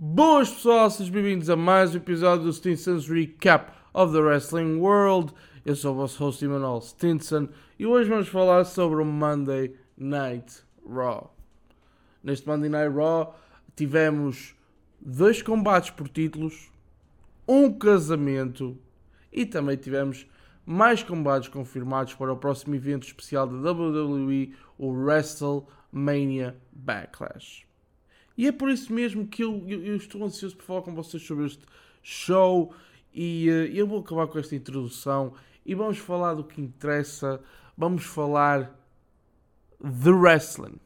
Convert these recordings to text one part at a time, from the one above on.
Boas pessoal, sejam bem-vindos a mais um episódio do Stinson's Recap of the Wrestling World. Eu sou o vosso host Emanuel Stinson e hoje vamos falar sobre o Monday Night Raw. Neste Monday Night Raw tivemos dois combates por títulos, um casamento e também tivemos mais combates confirmados para o próximo evento especial da WWE, o WrestleMania Backlash. E é por isso mesmo que eu, eu, eu estou ansioso por falar com vocês sobre este show e uh, eu vou acabar com esta introdução e vamos falar do que interessa, vamos falar de wrestling.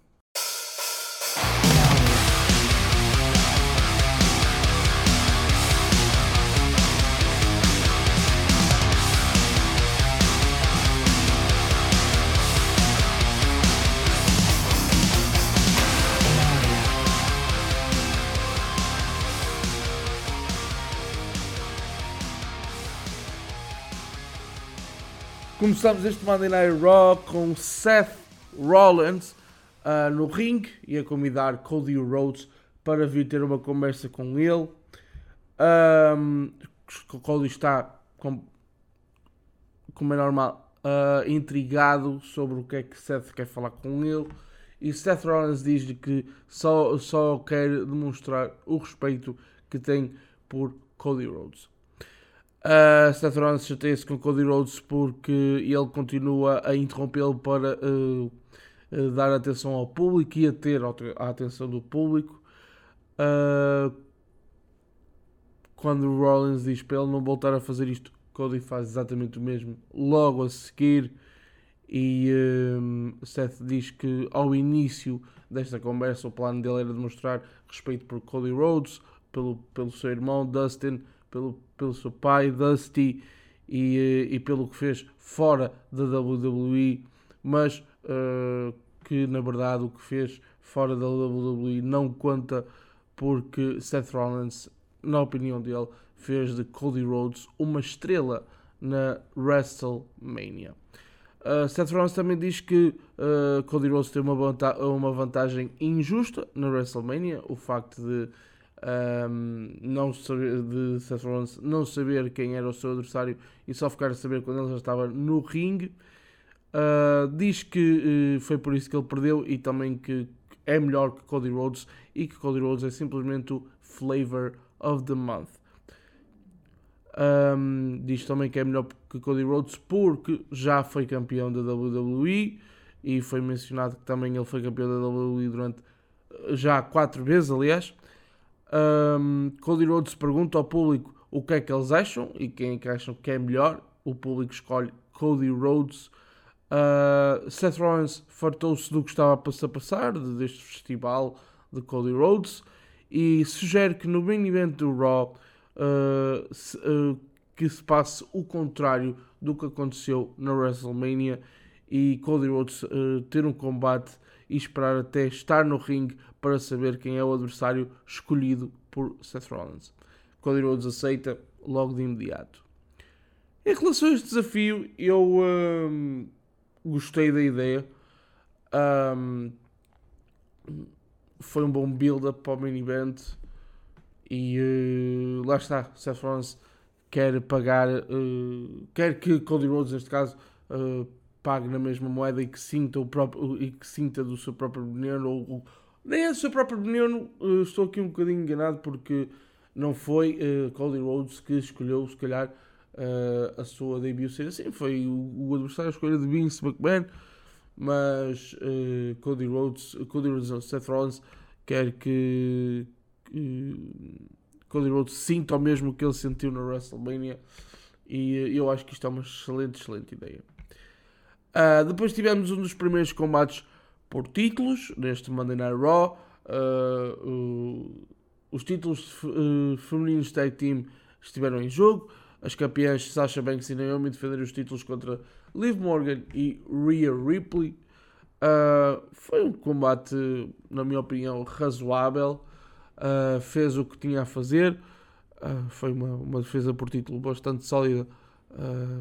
Começamos este Monday Night Raw com Seth Rollins uh, no ring e a convidar Cody Rhodes para vir ter uma conversa com ele. Um, Cody está, como, como é normal, uh, intrigado sobre o que é que Seth quer falar com ele. E Seth Rollins diz-lhe que só, só quer demonstrar o respeito que tem por Cody Rhodes. Uh, Seth Rollins chateia-se com Cody Rhodes porque ele continua a interrompê-lo para uh, uh, dar atenção ao público e a ter a atenção do público. Uh, quando Rollins diz para ele não voltar a fazer isto, Cody faz exatamente o mesmo logo a seguir. E Seth diz que ao início desta conversa o plano dele era demonstrar respeito por Cody Rhodes, pelo, pelo seu irmão Dustin pelo, pelo seu pai, Dusty, e, eh, e pelo que fez fora da WWE, mas uh, que na verdade o que fez fora da WWE não conta porque Seth Rollins, na opinião dele, fez de Cody Rhodes uma estrela na WrestleMania. Uh, Seth Rollins também diz que uh, Cody Rhodes tem uma, vanta uma vantagem injusta na WrestleMania, o facto de um, não saber, de Seth Rollins não saber quem era o seu adversário e só ficar a saber quando ele já estava no ringue. Uh, diz que uh, foi por isso que ele perdeu e também que é melhor que Cody Rhodes e que Cody Rhodes é simplesmente o flavor of the month. Um, diz também que é melhor que Cody Rhodes porque já foi campeão da WWE e foi mencionado que também ele foi campeão da WWE durante já quatro vezes, aliás. Um, Cody Rhodes pergunta ao público o que é que eles acham e quem é que acham que é melhor. O público escolhe Cody Rhodes. Uh, Seth Rollins fartou-se do que estava a passar deste festival de Cody Rhodes e sugere que no main event do Raw uh, se, uh, que se passe o contrário do que aconteceu na WrestleMania e Cody Rhodes ter um combate e esperar até estar no ringue para saber quem é o adversário escolhido por Seth Rollins. Cody Rhodes aceita logo de imediato. Em relação a este desafio, eu hum, gostei da ideia. Um, foi um bom build-up para o main event e uh, lá está, Seth Rollins quer pagar, uh, quer que Cody Rhodes neste caso uh, pague na mesma moeda e que sinta, o próprio, e que sinta do seu próprio ou, ou nem é do seu próprio veneno, uh, estou aqui um bocadinho enganado porque não foi uh, Cody Rhodes que escolheu, se calhar, uh, a sua debut ser assim, foi o, o adversário a escolha de Vince McMahon, mas uh, Cody Rhodes, Cody Rhodes, Seth Rollins quer que, que Cody Rhodes sinta o mesmo que ele sentiu na WrestleMania e eu acho que isto é uma excelente, excelente ideia. Uh, depois tivemos um dos primeiros combates por títulos neste Monday Night Raw. Uh, uh, os títulos uh, femininos tag team estiveram em jogo. As campeãs Sasha Banks e Naomi defenderam os títulos contra Liv Morgan e Rhea Ripley. foi um combate, na minha opinião, razoável. fez o que tinha a fazer. foi uma, uma defesa por título bastante sólida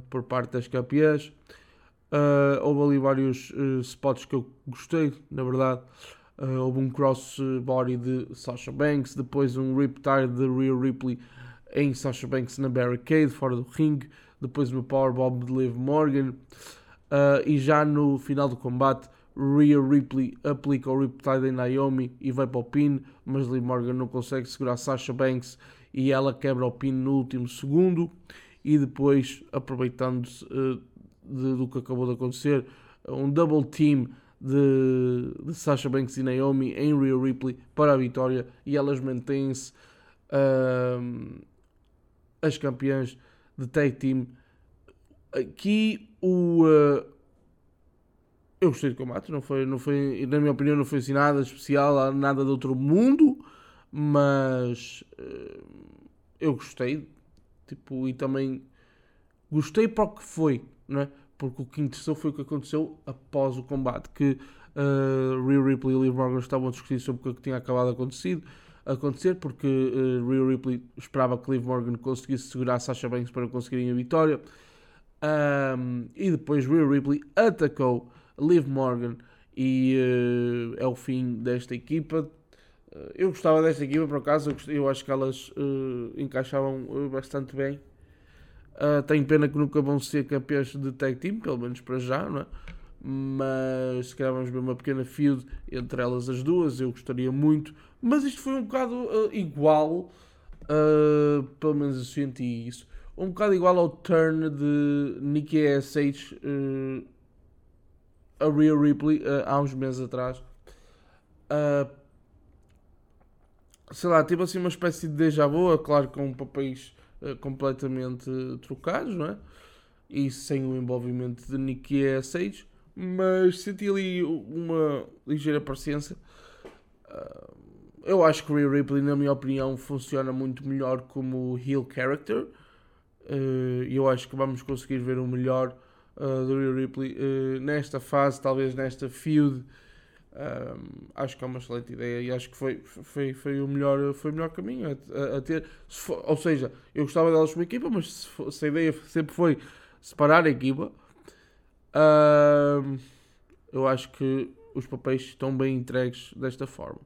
por parte das campeãs. Uh, houve ali vários uh, spots que eu gostei, na verdade. Uh, houve um crossbody de Sasha Banks, depois um riptide de Rhea Ripley em Sasha Banks na barricade, fora do ringue, depois uma powerbomb de Liv Morgan, uh, e já no final do combate, Rhea Ripley aplica o riptide em Naomi e vai para o pin, mas Liv Morgan não consegue segurar Sasha Banks e ela quebra o pin no último segundo, e depois, aproveitando-se uh, do que acabou de acontecer, um double team de, de Sasha Banks e Naomi em Rhea Ripley para a vitória e elas mantêm-se uh, as campeãs de tag team. Aqui o uh, eu gostei do combate, não foi, não foi, na minha opinião, não foi assim nada especial, nada de outro mundo, mas uh, eu gostei, tipo, e também gostei para o que foi, não é? Porque o que interessou foi o que aconteceu após o combate, que uh, Rhea Ripley e Liv Morgan estavam a discutir sobre o que tinha acabado acontecido, acontecer, porque uh, Rhea Ripley esperava que Liv Morgan conseguisse segurar Sasha Banks para conseguirem a vitória, um, e depois Rhea Ripley atacou Liv Morgan e uh, é o fim desta equipa. Uh, eu gostava desta equipa, por acaso, eu, eu acho que elas uh, encaixavam bastante bem Uh, tenho pena que nunca vão ser campeões de tag team, pelo menos para já, não é? Mas se calhar vamos ver uma pequena feud entre elas as duas, eu gostaria muito. Mas isto foi um bocado uh, igual, uh, pelo menos eu senti isso, um bocado igual ao turn de Nikki ASH a Rhea Ripley há uns meses atrás. sei lá, tipo assim uma espécie de déjà vu, claro com papéis completamente trocados, não é? E sem o envolvimento de Nicky Sage, mas senti ali uma ligeira paciência. Uh, eu acho que Rhea Ripley, na minha opinião, funciona muito melhor como heel character. Uh, eu acho que vamos conseguir ver o melhor uh, do Ripley uh, nesta fase, talvez nesta feud um, acho que é uma excelente ideia e acho que foi, foi, foi, o, melhor, foi o melhor caminho a, a ter. Se for, ou seja, eu gostava delas como equipa, mas se, for, se, a ideia sempre foi separar a equipa, um, eu acho que os papéis estão bem entregues desta forma.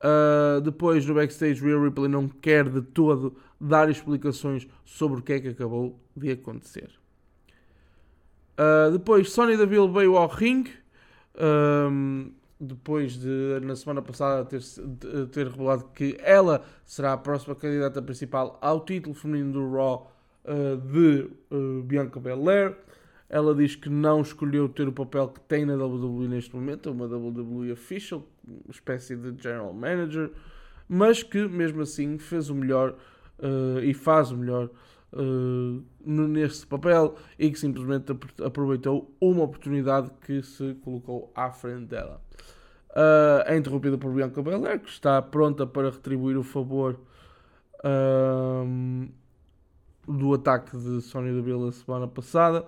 Uh, depois no backstage, Real Ripley não quer de todo dar explicações sobre o que é que acabou de acontecer. Uh, depois, Sonya Deville veio ao ringue um, depois de, na semana passada, ter, ter revelado que ela será a próxima candidata principal ao título feminino do Raw uh, de uh, Bianca Belair. Ela diz que não escolheu ter o papel que tem na WWE neste momento, uma WWE official, espécie de general manager, mas que mesmo assim fez o melhor uh, e faz o melhor uh, neste papel e que simplesmente aproveitou uma oportunidade que se colocou à frente dela. Uh, é interrompida por Bianca Belair, que está pronta para retribuir o favor uh, do ataque de Sonya Deville a semana passada,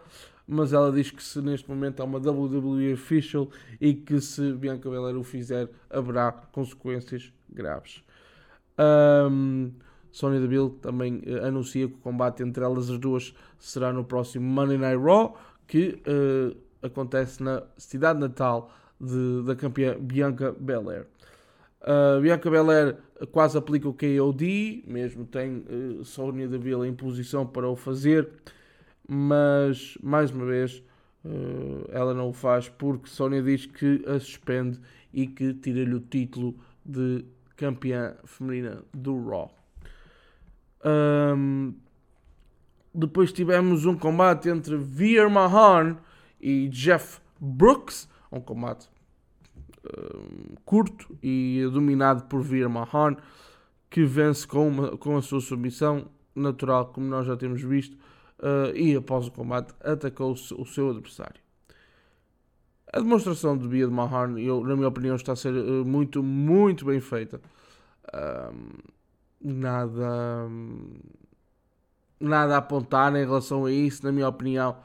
mas ela diz que se neste momento há uma WWE official e que se Bianca Belair o fizer, haverá consequências graves. Um, Sonya Deville também uh, anuncia que o combate entre elas as duas será no próximo Monday Night Raw, que uh, acontece na cidade natal de, da campeã Bianca Belair. Uh, Bianca Belair quase aplica o KOD, mesmo tem uh, Sonya Deville em posição para o fazer, mas mais uma vez uh, ela não o faz porque Sonya diz que a suspende e que tira-lhe o título de campeã feminina do Raw. Um, depois tivemos um combate entre Veer Mahan e Jeff Brooks, um combate um, curto e dominado por Veer Mahan, que vence com, uma, com a sua submissão natural, como nós já temos visto, uh, e após o combate atacou o seu adversário. A demonstração de Veer Mahan, eu, na minha opinião, está a ser uh, muito, muito bem feita. Um, nada nada a apontar em relação a isso, na minha opinião.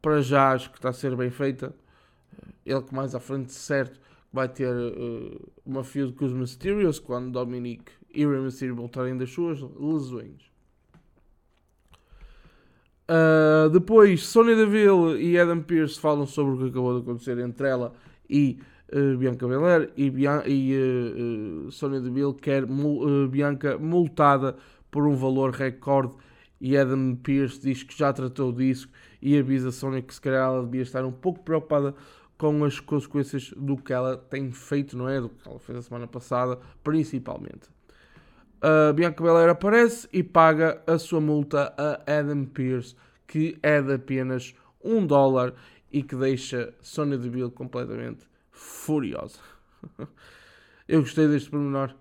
Para já acho que está a ser bem feita. Ele que mais à frente, certo, vai ter uh, uma feud com os Mysterios quando Dominic e Rey Mysterio voltarem das suas lesões. Uh, depois, Sonya Deville e Adam Pearce falam sobre o que acabou de acontecer entre ela e uh, Bianca Belair e, Bian e uh, Sonya Deville quer Bianca multada por um valor recorde e Adam Pearce diz que já tratou disso e avisa Sonya que se calhar ela devia estar um pouco preocupada com as consequências do que ela tem feito, não é? Do que ela fez a semana passada, principalmente. Uh, Bianca Belair aparece e paga a sua multa a Adam Pearce, que é de apenas um dólar e que deixa Sonya Deville completamente furiosa. Eu gostei deste pormenor.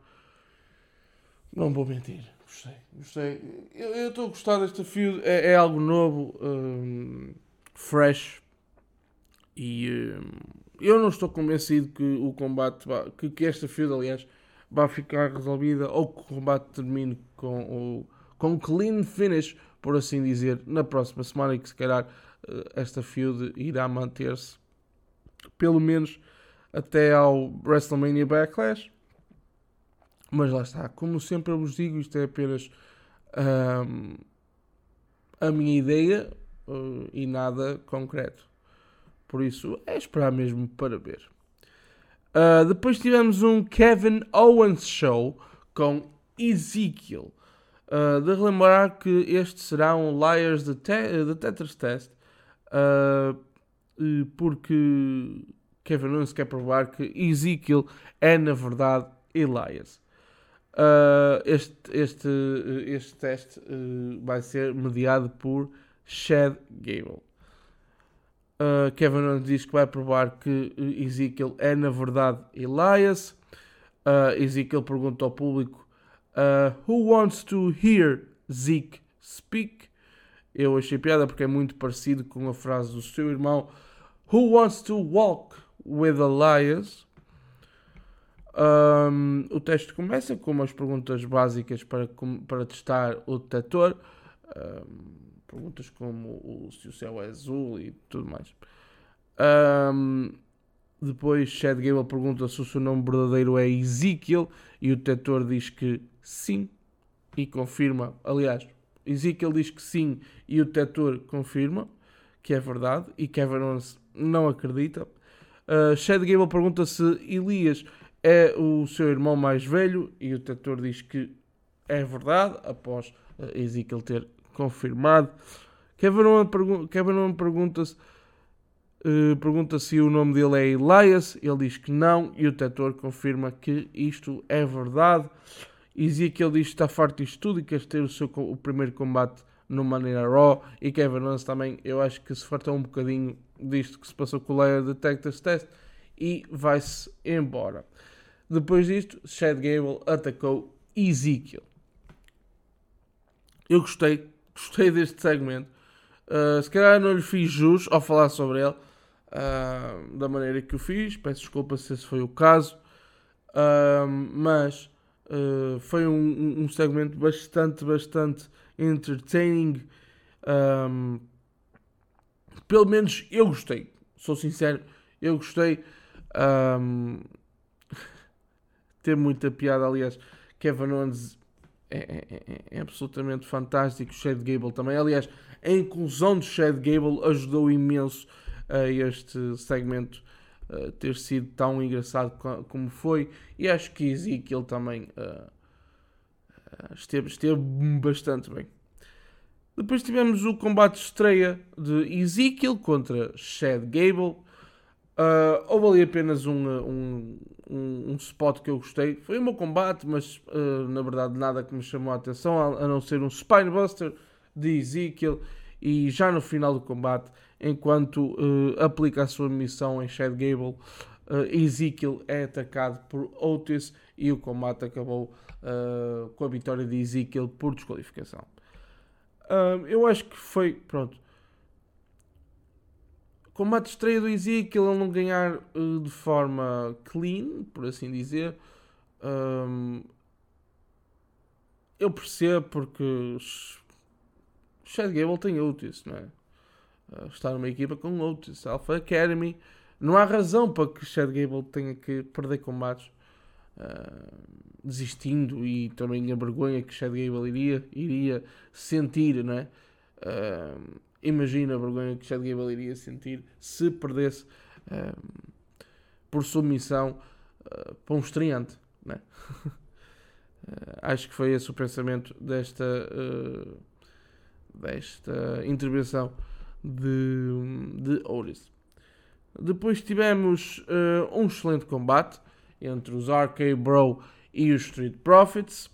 Não vou mentir. Gostei. Gostei. Eu estou a gostar desta feud. É, é algo novo. Um, fresh. E um, eu não estou convencido que o combate. Que, que esta feud, aliás, vai ficar resolvida. Ou que o combate termine com o com clean finish, por assim dizer, na próxima semana. E que se calhar eh, esta feud irá manter-se. Pelo menos até ao WrestleMania Backlash. Mas lá está, como sempre eu vos digo, isto é apenas um, a minha ideia uh, e nada concreto. Por isso é esperar mesmo para ver. Uh, depois tivemos um Kevin Owens Show com Ezekiel. Uh, de relembrar que este será um Liars de, te de Tetris Test, uh, porque Kevin Owens quer provar que Ezekiel é na verdade Elias. Uh, este, este, este teste uh, vai ser mediado por Chad Gable. Uh, Kevin Owens diz que vai provar que Ezekiel é na verdade Elias. Ezekiel pergunta ao público: Who wants to hear Zeke speak? Eu achei piada porque é muito parecido com a frase do seu irmão: Who wants to walk with Elias? Um, o teste começa com umas perguntas básicas para, para testar o detector. Um, perguntas como se o céu é azul e tudo mais. Um, depois Chad Gable pergunta se o seu nome verdadeiro é Ezekiel e o detector diz que sim e confirma. Aliás, Ezekiel diz que sim e o detector confirma que é verdade e Kevin Owens não acredita. Uh, Chad Gable pergunta se Elias é o seu irmão mais velho e o detector diz que é verdade, após Ezekiel ter confirmado. Kevin Owen, pergun Kevin pergunta-se uh, pergunta se o nome dele é Elias, ele diz que não e o detector confirma que isto é verdade. Ezekiel diz que está farto disto tudo e quer ter o, seu, o primeiro combate no maneira Raw e Kevin Owens também, eu acho que se fartou um bocadinho disto que se passou com o Layer Detectors Test e vai-se embora. Depois disto, Chad Gable atacou Ezekiel. Eu gostei, gostei deste segmento. Uh, se calhar não lhe fiz jus ao falar sobre ele uh, da maneira que o fiz. Peço desculpa se esse foi o caso. Uh, mas foi um, um, segmento bastante, bastante entertaining. Um, pelo menos eu gostei. Sou sincero, eu gostei. Um, ter muita piada. Aliás, Kevin Owens é, é, é, é absolutamente fantástico. Chad Gable também. Aliás, a inclusão de Chad Gable ajudou imenso a este segmento uh, ter sido tão engraçado como foi. E acho que Ezekiel também uh, esteve, esteve bastante bem. Depois tivemos o combate de estreia de Ezekiel contra Chad Gable. Uh, houve ali apenas um, um, um, um, spot que eu gostei. Foi um meu combate, mas uh, na verdade nada que me chamou a atenção, a, a, não ser um Spinebuster de Ezekiel. E já no final do combate, enquanto uh, aplica a sua missão em Chad Gable, Ezekiel é atacado por Otis e o combate acabou com a vitória de Ezekiel por desqualificação. eu acho que foi, pronto, combate estreia do Ezekiel, ele não ganhar uh, de forma clean, por assim dizer. Eu percebo porque Chad Gable tem Otis, não é? Uh, está numa equipa com Otis, Alpha Academy. Não há razão para que Chad Gable tenha que perder combates uh, desistindo e também a vergonha que Chad Gable iria, iria sentir, não é? Imagina a vergonha que Chad Gable iria sentir se perdesse por submissão uh, para um estreante. Né? acho que foi esse o pensamento desta, desta intervenção de, de Oris. Depois tivemos um excelente combate entre os RK Bro e os Street Profits.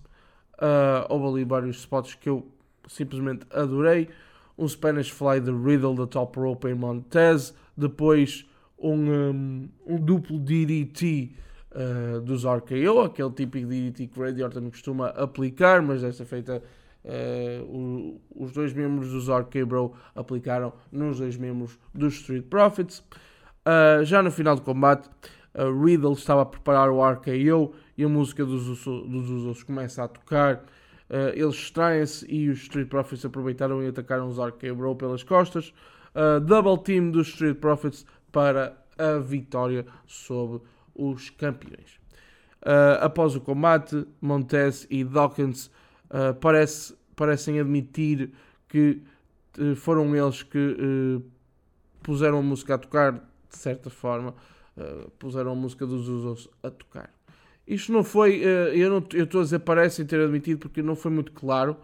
Uh, houve ali vários spots que eu simplesmente adorei. Um Spanish Fly de Riddle da Top Rope em Montez. Depois um, um, um duplo DDT uh, dos RKO, aquele típico DDT que Randy Orton costuma aplicar, mas desta feita uh, os dois membros dos RK Bro aplicaram nos dois membros dos Street Profits. Uh, já no final do combate, Riddle estava a preparar o RKO e a música dos, Usos começa a tocar. Uh, eles extraem-se e os Street Profits aproveitaram e atacaram os RK Bro pelas costas. Uh, double team dos Street Profits para a vitória sobre os campeões. Uh, após o combate, Montez e Dawkins parece, parecem admitir que foram eles que puseram a música a tocar de certa forma. puseram a música dos Usos a tocar. Isto não foi, uh, eu, não, eu estou a dizer parecem ter admitido porque não foi muito claro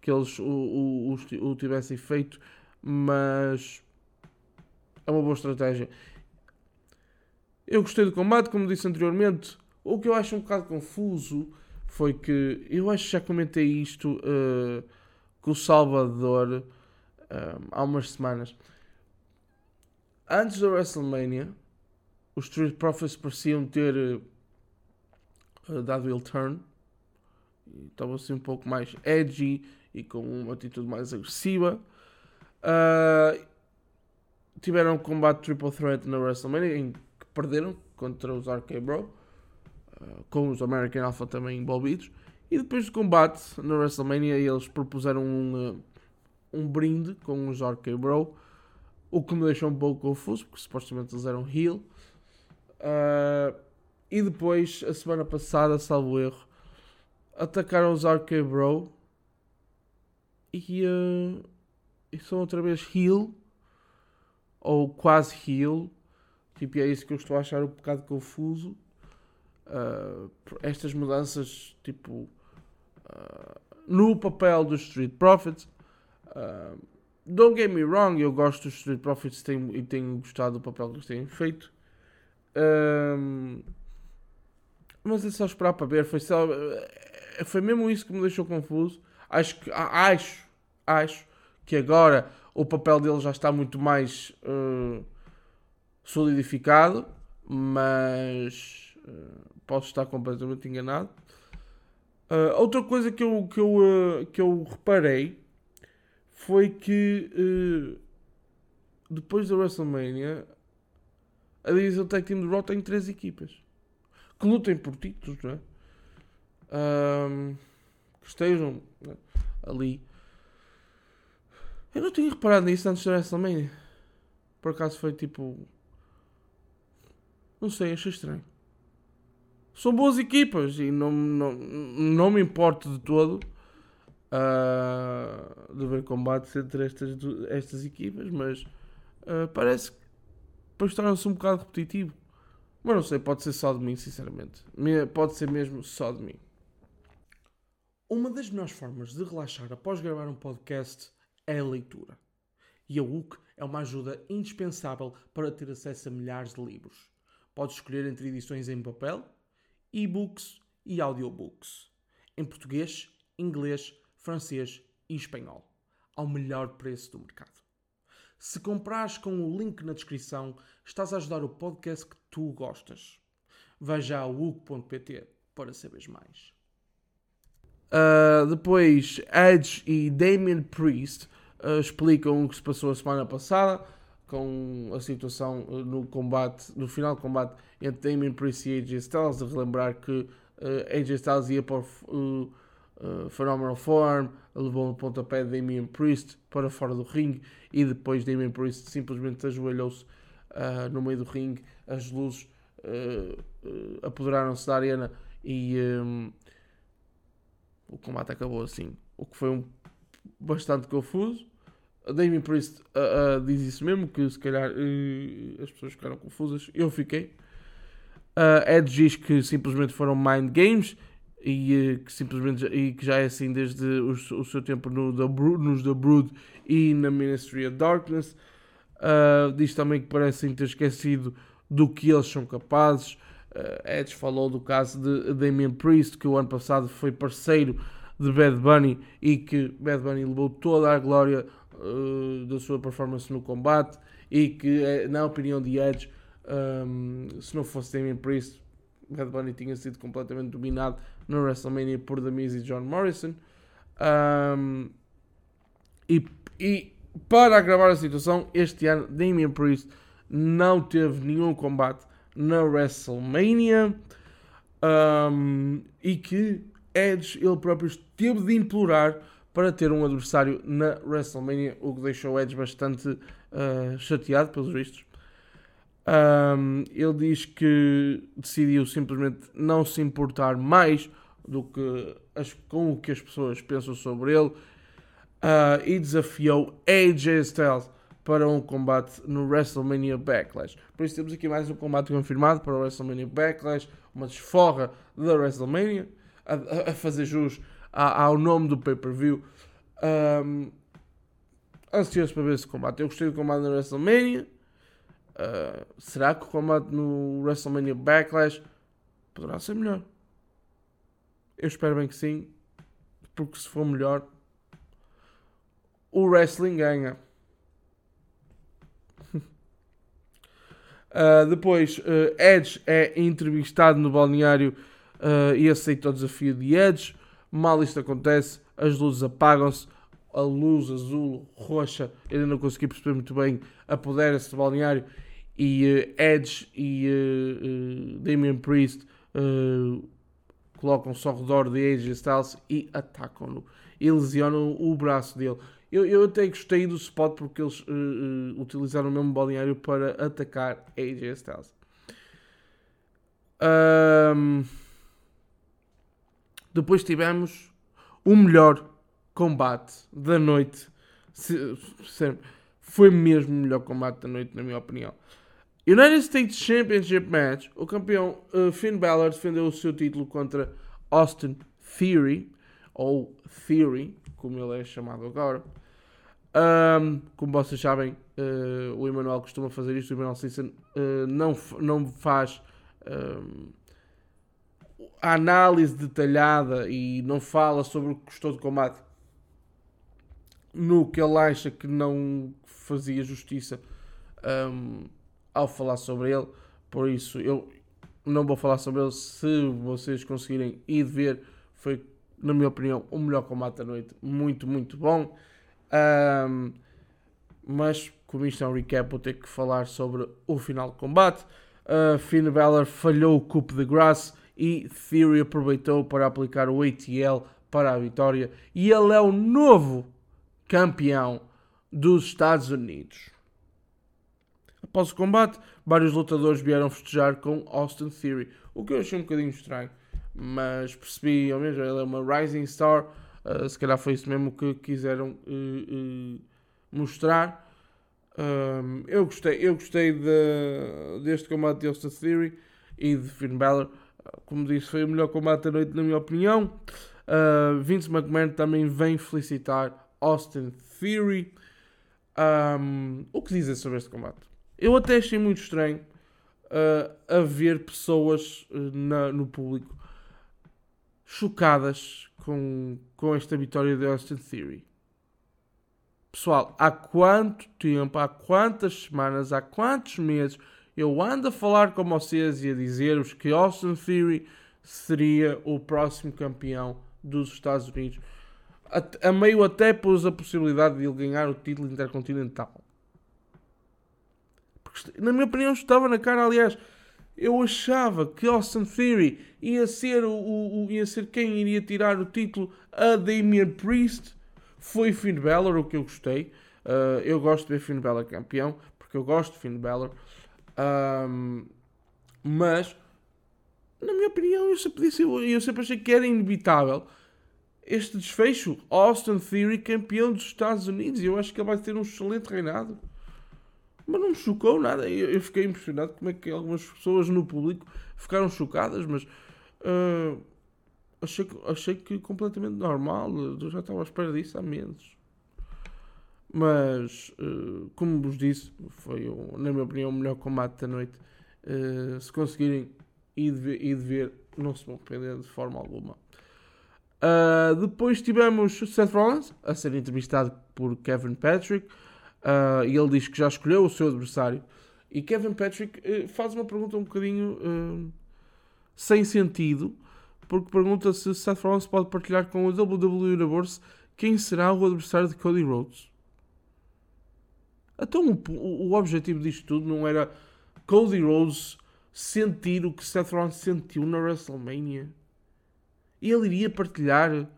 que eles o, o, o, o tivessem feito, mas é uma boa estratégia. Eu gostei do combate, como disse anteriormente. O que eu acho um bocado confuso foi que eu acho que já comentei isto uh, com o Salvador uh, há umas semanas. Antes da WrestleMania, os Street Profits pareciam ter uh, dado ele turn. Estava assim um pouco mais edgy e com uma atitude mais agressiva. Tiveram um combate Triple Threat na WrestleMania em que perderam contra os RK Bro, com os American Alpha também envolvidos. E depois do combate na WrestleMania, eles propuseram um, uh, um brinde com os RK Bro, o que me deixou um pouco confuso, porque supostamente eles eram heel. Uh, e depois, a semana passada, salvo erro, atacaram os RK Bro e, uh, e são outra vez heal ou quase heal. Tipo, é isso que eu estou a achar um bocado confuso. Uh, estas mudanças, tipo, uh, no papel dos Street Profits. Uh, don't get me wrong, eu gosto dos Street Profits tenho, e tenho gostado do papel que eles têm feito. Um, mas é só esperar para ver. Foi, só, foi mesmo isso que me deixou confuso. Acho que, acho, acho que agora o papel dele já está muito mais uh, solidificado, mas posso estar completamente enganado. Uh, outra coisa que eu, que eu, que eu reparei foi que depois da WrestleMania a divisão Tag Team de Raw tem três equipas que lutem por títulos, não é? Um, que estejam é? ali. Eu não tinha reparado nisso antes da WrestleMania. Por acaso foi tipo. Não sei, achei estranho. São boas equipas e não, não, não me importo de todo uh, de ver combates entre estas, estas equipas, mas uh, parece que depois torna-se um bocado repetitivo. Mas não sei, pode ser só de mim, sinceramente. Pode ser mesmo só de mim. Uma das melhores formas de relaxar após gravar um podcast é a leitura. E a UC é uma ajuda indispensável para ter acesso a milhares de livros. Podes escolher entre edições em papel, e-books e audiobooks. Em português, inglês, francês e espanhol. Ao melhor preço do mercado. Se comprares com o link na descrição, estás a ajudar o podcast que tu gostas. Veja a UC.pt para saberes mais. Uh, depois, Edge e Damien Priest uh, explicam o que se passou a semana passada com a situação uh, no combate, no final do combate entre Damien Priest e AJ Styles, de relembrar que AJ Styles ia para o Phenomenal Form, levou um pontapé de Damien Priest para fora do ringue e depois Damien Priest simplesmente ajoelhou-se uh, no meio do ringue, as luzes uh, uh, apoderaram-se da arena e um, o combate acabou assim, o que foi um, bastante confuso. Damien Priest diz isso mesmo, que se calhar as pessoas ficaram confusas, eu fiquei. Uh, Edge diz que simplesmente foram mind games e uh, que simplesmente e que já é assim desde o, o seu tempo no The Brood, nos The Brood e na Ministry of Darkness. Uh, diz também que parecem ter esquecido do que eles são capazes. Uh, Edge falou do caso de Damien Priest, que o ano passado foi parceiro de Bad Bunny e que Bad Bunny levou toda a glória da sua performance no combate e que, na opinião de Edge, um, se não fosse Damien Priest, Bad Bunny tinha sido completamente dominado na WrestleMania por The Miz e John Morrison. Um, e, e, para agravar a situação, este ano Damien Priest não teve nenhum combate na WrestleMania um, e que Edge ele próprio teve de implorar para ter um adversário na WrestleMania, o que deixou Edge bastante uh, chateado, pelos vistos. Um, ele diz que decidiu simplesmente não se importar mais do que as, com o que as pessoas pensam sobre ele uh, e desafiou AJ Styles para um combate no WrestleMania Backlash. Por isso temos aqui mais um combate confirmado para o WrestleMania Backlash, uma desforra da WrestleMania, a, a fazer jus ao nome do pay-per-view. Um, ansioso para ver esse combate. Eu gostei do combate no WrestleMania. Uh, será que o combate no WrestleMania Backlash poderá ser melhor? Eu espero bem que sim, porque se for melhor, o wrestling ganha. uh, depois, uh, Edge é entrevistado no balneário e aceita o desafio de Edge. Mal isto acontece, as luzes apagam-se, a luz azul, roxa, ainda não consegui perceber muito bem, apodera-se do balneário e uh, Edge e uh, uh, Damian Priest colocam-se ao redor de AJ Styles e atacam-no e lesionam o braço dele. Eu, eu até gostei do spot porque eles utilizaram o mesmo balneário para atacar AJ Styles. Um, depois tivemos o melhor combate da noite. Se, se, foi mesmo o melhor combate da noite, na minha opinião. United States Championship Match. O campeão uh, Finn Balor defendeu o seu título contra Austin Theory, ou Theory, como ele é chamado agora. Um, como vocês sabem, uh, o Emmanuel costuma fazer isto. O Emmanuel Simpson uh, não, não faz um, a análise detalhada e não fala sobre o que gostou do combate no que ele acha que não fazia justiça um, ao falar sobre ele. Por isso, eu não vou falar sobre ele. Se vocês conseguirem ir ver, foi, na minha opinião, o melhor combate da noite. Muito, muito bom. Um, mas, como isto é um recap, vou ter que falar sobre o final do combate. Uh, Finn Balor falhou o Coup de Grass e Theory aproveitou para aplicar o ATL para a vitória. E ele é o novo campeão dos Estados Unidos. Após o combate, vários lutadores vieram festejar com Austin Theory, o que eu achei um bocadinho estranho, mas percebi ao mesmo, ele é uma Rising Star, uh, se calhar foi isso mesmo que quiseram uh, uh, mostrar. Um, eu gostei, eu gostei de, deste combate de Austin Theory e de Finn Balor. Como disse, foi o melhor combate da noite, na minha opinião. Vince McMahon também vem felicitar Austin Theory. Um, o que dizem sobre este combate? Eu até achei muito estranho uh, a ver pessoas uh, na, no público chocadas com, com esta vitória de Austin Theory. Pessoal, há quanto tempo, há quantas semanas, há quantos meses eu ando a falar com vocês e a dizer-vos que Austin Theory seria o próximo campeão dos Estados Unidos. A, meio até pôs a possibilidade de ele ganhar o título intercontinental na minha opinião, estava na cara. Aliás, eu achava que Austin Theory ia ser, o, o, ia ser quem iria tirar o título a Damian Priest. Foi Finn Balor, o que eu gostei. Uh, eu gosto de ver Finn Balor campeão, porque eu gosto de Finn Balor. Um, mas, na minha opinião, eu sempre, disse, eu sempre achei que era inevitável este desfecho. Austin Theory campeão dos Estados Unidos. E eu acho que ele vai ter um excelente reinado mas não me chocou nada. Eu, eu fiquei impressionado como é que algumas pessoas no público ficaram chocadas, mas uh, achei, achei que completamente normal. Eu já estava à espera disso há meses. Mas, uh, como vos disse, foi, na minha opinião, o melhor combate da noite. Uh, se conseguirem ir ir de ver, não se vão arrepender de forma alguma. Uh, depois tivemos Seth Rollins a ser entrevistado por Kevin Patrick uh, e ele diz que já escolheu o seu adversário. E Kevin Patrick uh, faz uma pergunta um bocadinho sem sentido, porque pergunta se Seth Rollins pode partilhar com o WWE Universe quem será o adversário de Cody Rhodes. Então o, o objetivo disto tudo não era Cody Rhodes sentir o que Seth Rollins sentiu na WrestleMania. Ele iria partilhar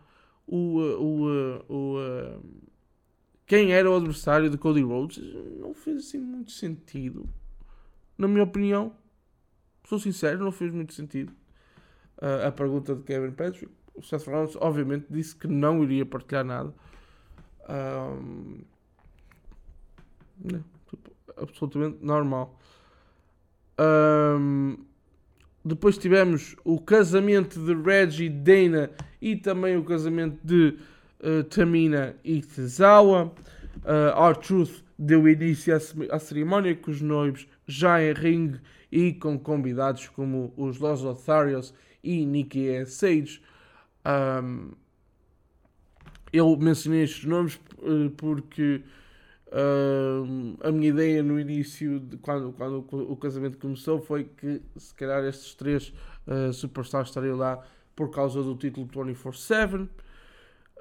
o, o, o, o, quem era o adversário de Cody Rhodes. Não fez assim muito sentido. Na minha opinião, sou sincero, não fez muito sentido. A pergunta de Kevin Patrick. O Seth Rollins, obviamente, disse que não iria partilhar nada. Um, não, tipo, absolutamente normal. Um, depois tivemos o casamento de Reggie Dana e também o casamento de uh, Tamina e Tezawa. Uh, Truth deu início à, à cerimónia com os noivos já em ringue e com convidados como os Los Lotharios e Nikki Sage. Um, eu mencionei estes nomes uh, porque Uh, a minha ideia no início, de quando, quando o casamento começou, foi que se calhar estes três uh, superstars estariam lá por causa do título 24-7.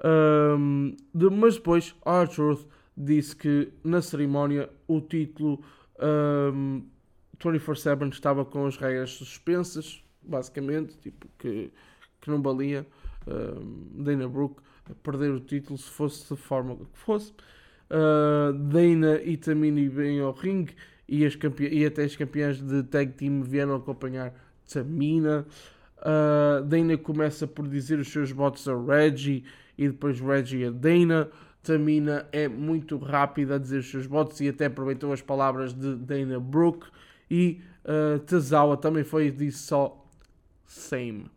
Um, de, mas depois, Arthur disse que na cerimónia o título um, 24-7 estava com as regras suspensas, basicamente, tipo que, que não valia um, Dana Brooke perder o título se fosse de forma que fosse. Uh, Dana e Tamini vêm ao ringue e, as e até as campeãs de tag team vieram acompanhar Tamina. Uh, Dana começa por dizer os seus votos a Reggie e depois Reggie a Dana. Tamina é muito rápida a dizer os seus votos e até aproveitou as palavras de Dana Brooke. E uh, Tazawa também foi disse só same.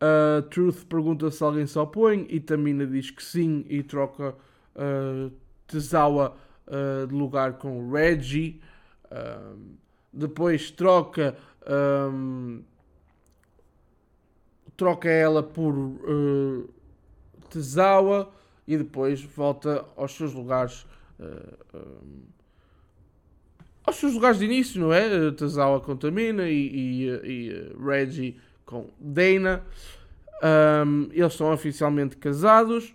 Uh, Truth pergunta se alguém se opõe e Tamina diz que sim e troca uh, Tezawa uh, de lugar com Reggie. Um, depois troca um, troca ela por uh, Tezawa e depois volta aos seus lugares uh, um, aos seus lugares de início, não é? Tezawa com Tamina e, e, e Reggie com Dana. Um, eles são oficialmente casados.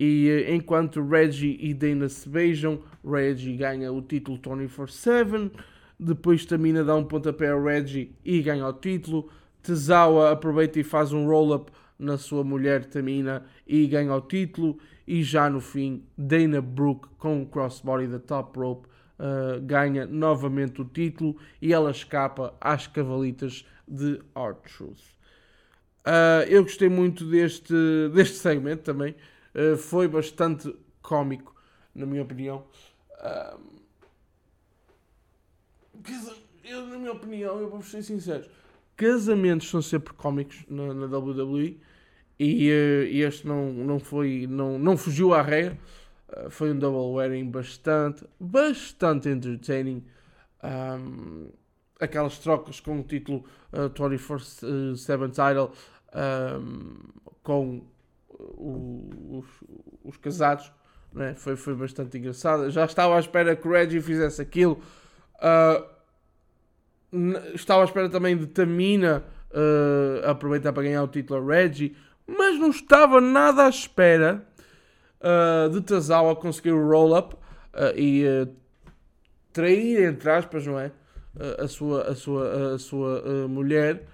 E eh, enquanto Reggie e Dana se beijam, Reggie ganha o título 24-7. Depois Tamina dá um pontapé a Reggie e ganha o título. Tezawa aproveita e faz um roll-up na sua mulher Tamina e ganha o título. E já no fim, Dana Brooke com o crossbody da top rope uh, ganha novamente o título e ela escapa às cavalitas de R-Truth. Uh, eu gostei muito deste, deste segmento também. Uh, foi bastante cómico, na minha opinião. Eu, na minha opinião, eu vou ser sincero, casamentos são sempre cómicos na, na WWE e uh, este não, não foi, não, não fugiu à regra. Uh, foi um double wedding bastante, bastante entertaining. Um, aquelas trocas com o título uh, 24-7 title um, com os, os, casados. Né? Foi, foi bastante engraçado. Já estava à espera que o Reggie fizesse aquilo. Uh, estava à espera também de Tamina uh, aproveitar para ganhar o título a Reggie. Mas não estava nada à espera uh, de Tazawa conseguir o roll-up e trair, entre aspas, não é? a sua, a sua, a sua mulher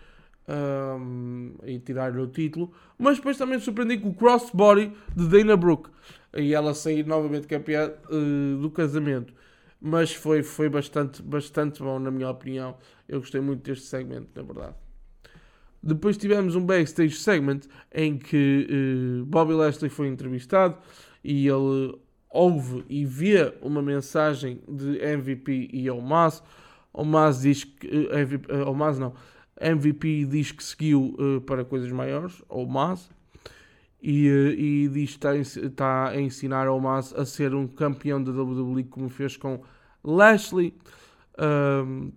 um, e tirar-lhe o título, mas depois também surpreendi com o crossbody de Dana Brooke e ela sair novamente campeã uh, do casamento. Mas foi, foi bastante, bastante bom, na minha opinião. Eu gostei muito deste segmento, na verdade. Depois tivemos um backstage segment em que uh, Bobby Lashley foi entrevistado e ele ouve e vê uma mensagem de MVP e Omaz. Omaz diz que. Uh, MVP, uh, Omaz não. MVP diz que seguiu uh, para coisas maiores, Omaz. E, uh, e diz que está, a ensinar Omaz a ser um campeão da WWE como fez com Lashley. Uh,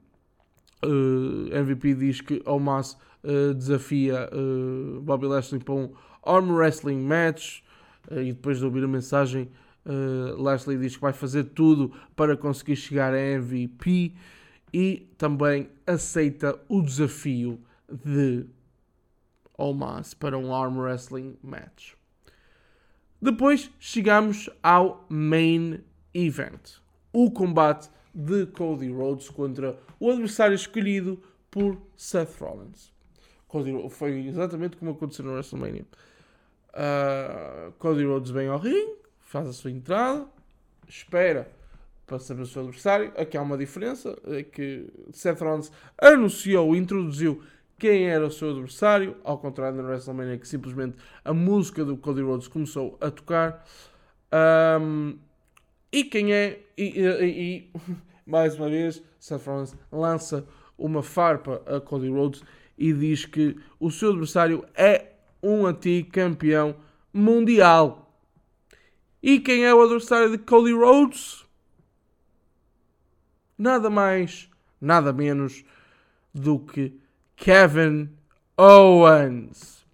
MVP diz que Omaz desafia Bobby Lashley para um arm wrestling match. e depois de ouvir a mensagem, Lashley diz que vai fazer tudo para conseguir chegar a MVP e também aceita o desafio de Omas para um arm wrestling match. Depois chegamos ao main event, o combate de Cody Rhodes contra o adversário escolhido por Seth Rollins. Foi exatamente como aconteceu no WrestleMania. Uh, Cody Rhodes vem ao ringue, faz a sua entrada, espera para saber o seu adversário. Aqui há uma diferença, é que Seth Rollins anunciou, introduziu quem era o seu adversário, ao contrário da WrestleMania que simplesmente a música do Cody Rhodes começou a tocar. Um, e quem é, e, e, e, mais uma vez, Seth Rollins lança uma farpa a Cody Rhodes e diz que o seu adversário é um antigo campeão mundial. E quem é o adversário de Cody Rhodes? Nada mais, nada menos do que Kevin Owens.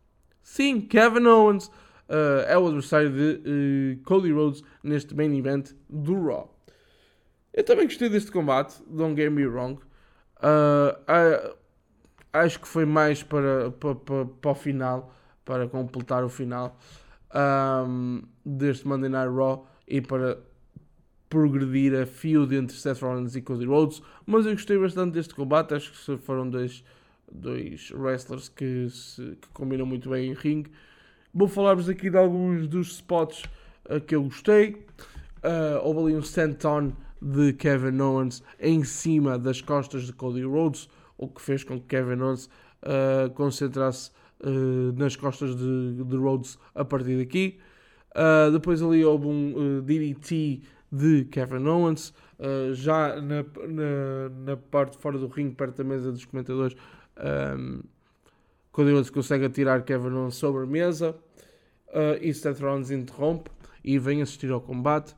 Sim, Kevin Owens uh, é o adversário de uh, Cody Rhodes neste main event do Raw. Eu também gostei deste combate, don't get me wrong. Uh, acho que foi mais para, para, para, para o final, para completar o final um, deste Monday Night Raw e para progredir a feud entre Seth Rollins e Cody Rhodes, mas eu gostei bastante deste combate, acho que foram dois, dois wrestlers que, se, que combinam muito bem em ringue. Vou falar-vos aqui de alguns dos spots uh, que eu gostei. Uh, houve ali um senton de Kevin Owens em cima das costas de Cody Rhodes, o que fez com que Kevin Owens uh, concentrasse uh, nas costas de, de, Rhodes a partir daqui. Depois ali houve um DDT de Kevin Owens. já na, na, na, parte fora do ringue, perto da mesa dos comentadores, um, Cody Owens consegue atirar Kevin Owens sobre a mesa. e Seth Rollins interrompe e vem assistir ao combate.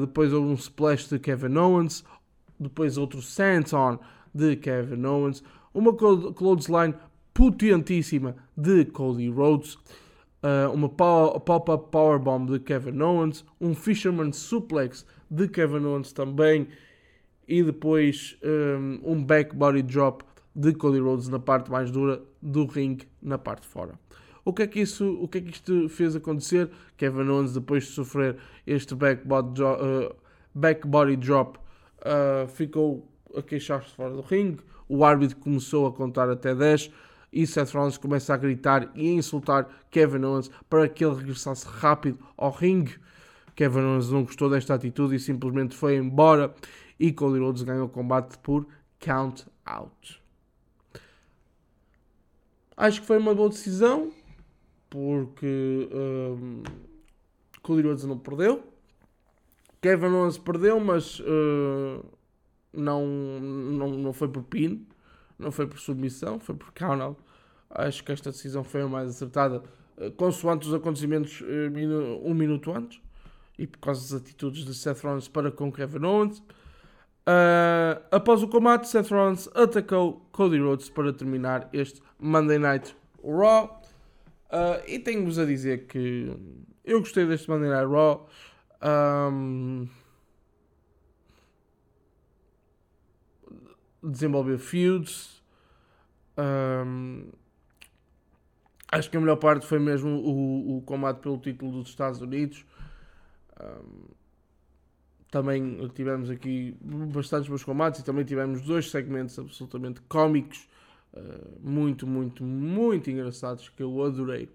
depois houve um splash de Kevin Owens. Depois outro senton de Kevin Owens. Uma clothesline potentíssima de Cody Rhodes, uh, uma pop-up powerbomb de Kevin Owens, um Fisherman Suplex de Kevin Owens também, e depois um, um back body drop de Cody Rhodes na parte mais dura do ring, na parte fora. O que é que, isso, o que, é que isto fez acontecer? Kevin Owens, depois de sofrer este back body, uh, back body drop, uh, ficou a queixar-se fora do ring. O árbitro começou a contar até 10 e Seth Rollins começa a gritar e a insultar Kevin Owens para que ele regressasse rápido ao ringue. Kevin Owens não gostou desta atitude e simplesmente foi embora e Cody Rhodes ganhou o combate por count out. Acho que foi uma boa decisão porque um, Cody Rhodes não perdeu. Kevin Owens perdeu, mas uh, não, não, não foi por pin não foi por submissão, foi por count Acho que esta decisão foi a mais acertada, eh, consoante os acontecimentos eh, um minuto antes e por causa das atitudes de Seth Rollins para com Kevin Owens. Uh, após o combate, Seth Rollins atacou Cody Rhodes para terminar este Monday Night Raw. Uh, e tenho-vos a dizer que eu gostei deste Monday Night Raw. Um, desenvolver feuds. Um, acho que a melhor parte foi mesmo o, o combate pelo título dos Estados Unidos. Um, também tivemos aqui bastantes bons combates e também tivemos dois segmentos absolutamente cómicos, uh, muito, muito, muito engraçados que eu adorei.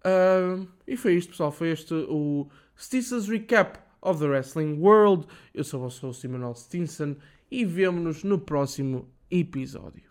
Uh, e foi isto, pessoal. Foi este o Stinson Recap of the Wrestling World. Eu sou o vosso host Emanuel Stinson e vemo-nos no próximo episódio.